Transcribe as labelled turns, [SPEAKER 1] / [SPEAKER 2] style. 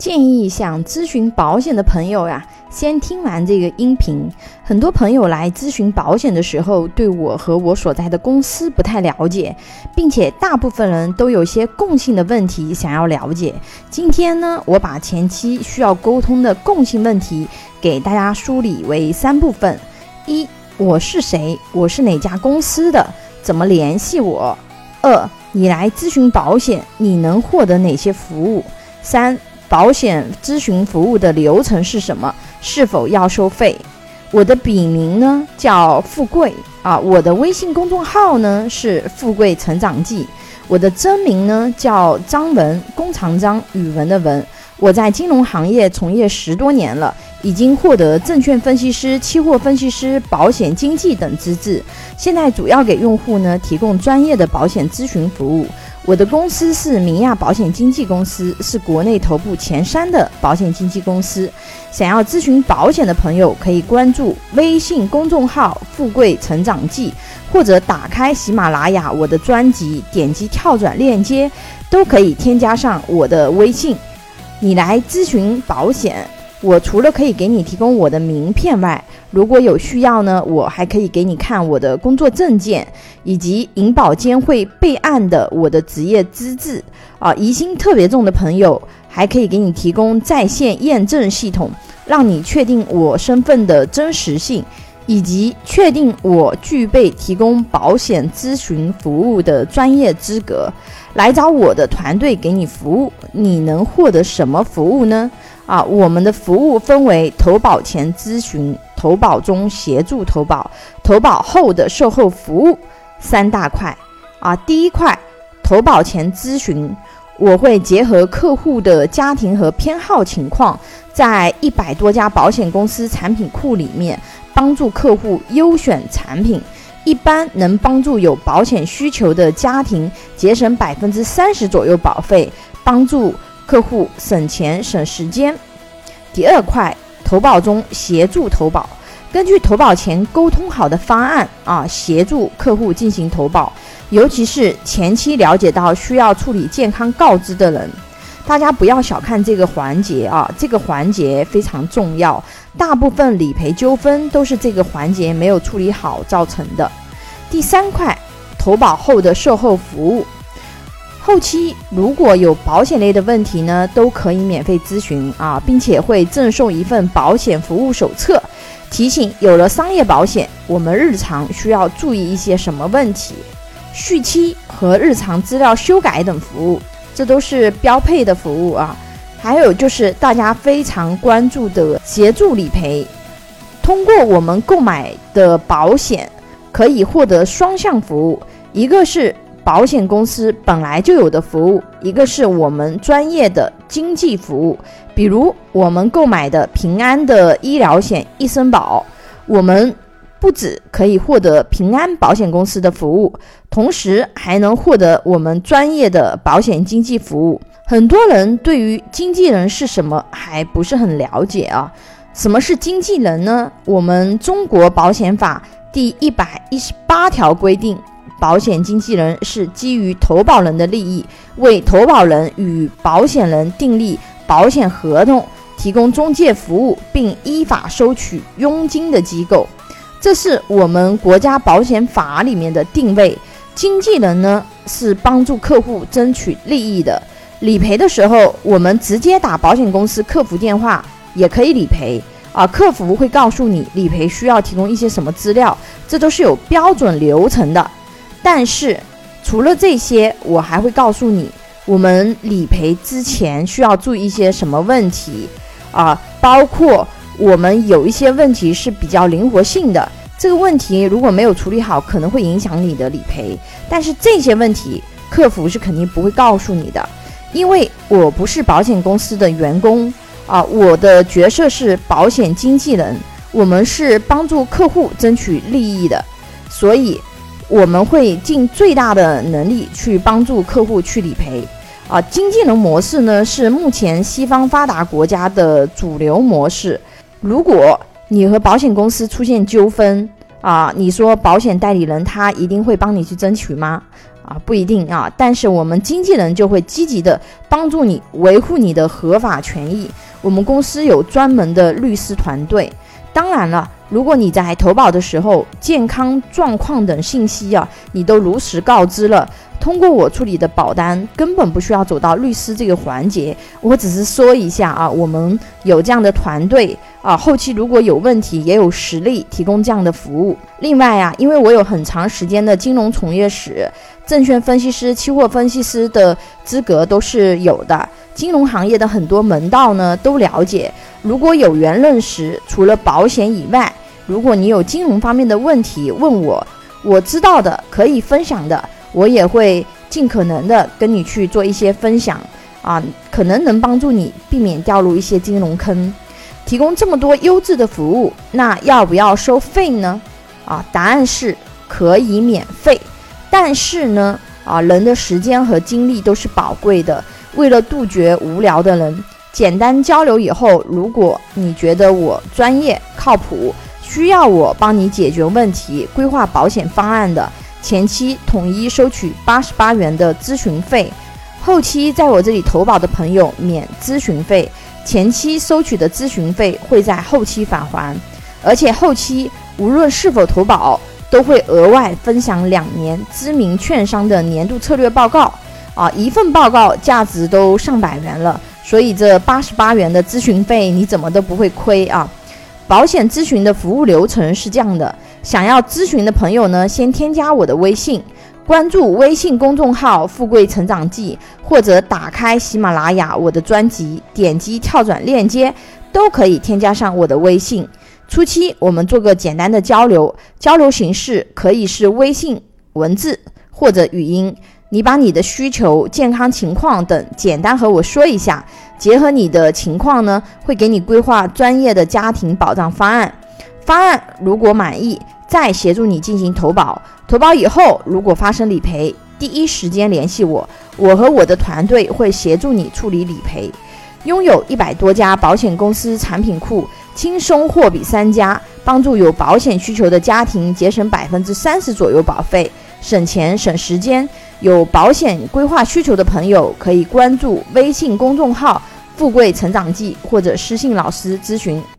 [SPEAKER 1] 建议想咨询保险的朋友呀，先听完这个音频。很多朋友来咨询保险的时候，对我和我所在的公司不太了解，并且大部分人都有些共性的问题想要了解。今天呢，我把前期需要沟通的共性问题给大家梳理为三部分：一，我是谁？我是哪家公司的？怎么联系我？二，你来咨询保险，你能获得哪些服务？三。保险咨询服务的流程是什么？是否要收费？我的笔名呢叫富贵啊，我的微信公众号呢是富贵成长记，我的真名呢叫张文，工长张，语文的文。我在金融行业从业十多年了，已经获得证券分析师、期货分析师、保险经纪等资质，现在主要给用户呢提供专业的保险咨询服务。我的公司是明亚保险经纪公司，是国内头部前三的保险经纪公司。想要咨询保险的朋友，可以关注微信公众号“富贵成长记”，或者打开喜马拉雅我的专辑，点击跳转链接，都可以添加上我的微信。你来咨询保险。我除了可以给你提供我的名片外，如果有需要呢，我还可以给你看我的工作证件，以及银保监会备案的我的职业资质。啊，疑心特别重的朋友，还可以给你提供在线验证系统，让你确定我身份的真实性，以及确定我具备提供保险咨询服务的专业资格。来找我的团队给你服务，你能获得什么服务呢？啊，我们的服务分为投保前咨询、投保中协助投保、投保后的售后服务三大块。啊，第一块投保前咨询，我会结合客户的家庭和偏好情况，在一百多家保险公司产品库里面，帮助客户优选产品，一般能帮助有保险需求的家庭节省百分之三十左右保费，帮助。客户省钱省时间。第二块，投保中协助投保，根据投保前沟通好的方案啊，协助客户进行投保。尤其是前期了解到需要处理健康告知的人，大家不要小看这个环节啊，这个环节非常重要。大部分理赔纠纷都是这个环节没有处理好造成的。第三块，投保后的售后服务。后期如果有保险类的问题呢，都可以免费咨询啊，并且会赠送一份保险服务手册，提醒有了商业保险，我们日常需要注意一些什么问题，续期和日常资料修改等服务，这都是标配的服务啊。还有就是大家非常关注的协助理赔，通过我们购买的保险，可以获得双向服务，一个是。保险公司本来就有的服务，一个是我们专业的经济服务，比如我们购买的平安的医疗险一生保，我们不止可以获得平安保险公司的服务，同时还能获得我们专业的保险经纪服务。很多人对于经纪人是什么还不是很了解啊？什么是经纪人呢？我们中国保险法第一百一十八条规定。保险经纪人是基于投保人的利益，为投保人与保险人订立保险合同、提供中介服务，并依法收取佣金的机构。这是我们国家保险法里面的定位。经纪人呢，是帮助客户争取利益的。理赔的时候，我们直接打保险公司客服电话也可以理赔啊，客服会告诉你理赔需要提供一些什么资料，这都是有标准流程的。但是，除了这些，我还会告诉你，我们理赔之前需要注意一些什么问题啊？包括我们有一些问题是比较灵活性的，这个问题如果没有处理好，可能会影响你的理赔。但是这些问题，客服是肯定不会告诉你的，因为我不是保险公司的员工啊，我的角色是保险经纪人，我们是帮助客户争取利益的，所以。我们会尽最大的能力去帮助客户去理赔，啊，经纪人模式呢是目前西方发达国家的主流模式。如果你和保险公司出现纠纷，啊，你说保险代理人他一定会帮你去争取吗？啊，不一定啊。但是我们经纪人就会积极的帮助你维护你的合法权益。我们公司有专门的律师团队。当然了，如果你在投保的时候健康状况等信息啊，你都如实告知了。通过我处理的保单，根本不需要走到律师这个环节。我只是说一下啊，我们有这样的团队啊，后期如果有问题，也有实力提供这样的服务。另外啊，因为我有很长时间的金融从业史，证券分析师、期货分析师的资格都是有的。金融行业的很多门道呢，都了解。如果有缘认识，除了保险以外，如果你有金融方面的问题问我，我知道的可以分享的。我也会尽可能的跟你去做一些分享啊，可能能帮助你避免掉入一些金融坑。提供这么多优质的服务，那要不要收费呢？啊，答案是可以免费，但是呢，啊，人的时间和精力都是宝贵的，为了杜绝无聊的人，简单交流以后，如果你觉得我专业靠谱，需要我帮你解决问题、规划保险方案的。前期统一收取八十八元的咨询费，后期在我这里投保的朋友免咨询费。前期收取的咨询费会在后期返还，而且后期无论是否投保，都会额外分享两年知名券商的年度策略报告。啊，一份报告价值都上百元了，所以这八十八元的咨询费你怎么都不会亏啊！保险咨询的服务流程是这样的。想要咨询的朋友呢，先添加我的微信，关注微信公众号“富贵成长记”，或者打开喜马拉雅我的专辑，点击跳转链接，都可以添加上我的微信。初期我们做个简单的交流，交流形式可以是微信文字或者语音。你把你的需求、健康情况等简单和我说一下，结合你的情况呢，会给你规划专业的家庭保障方案。方案如果满意，再协助你进行投保。投保以后，如果发生理赔，第一时间联系我，我和我的团队会协助你处理理赔。拥有一百多家保险公司产品库，轻松货比三家，帮助有保险需求的家庭节省百分之三十左右保费，省钱省时间。有保险规划需求的朋友，可以关注微信公众号“富贵成长记”或者私信老师咨询。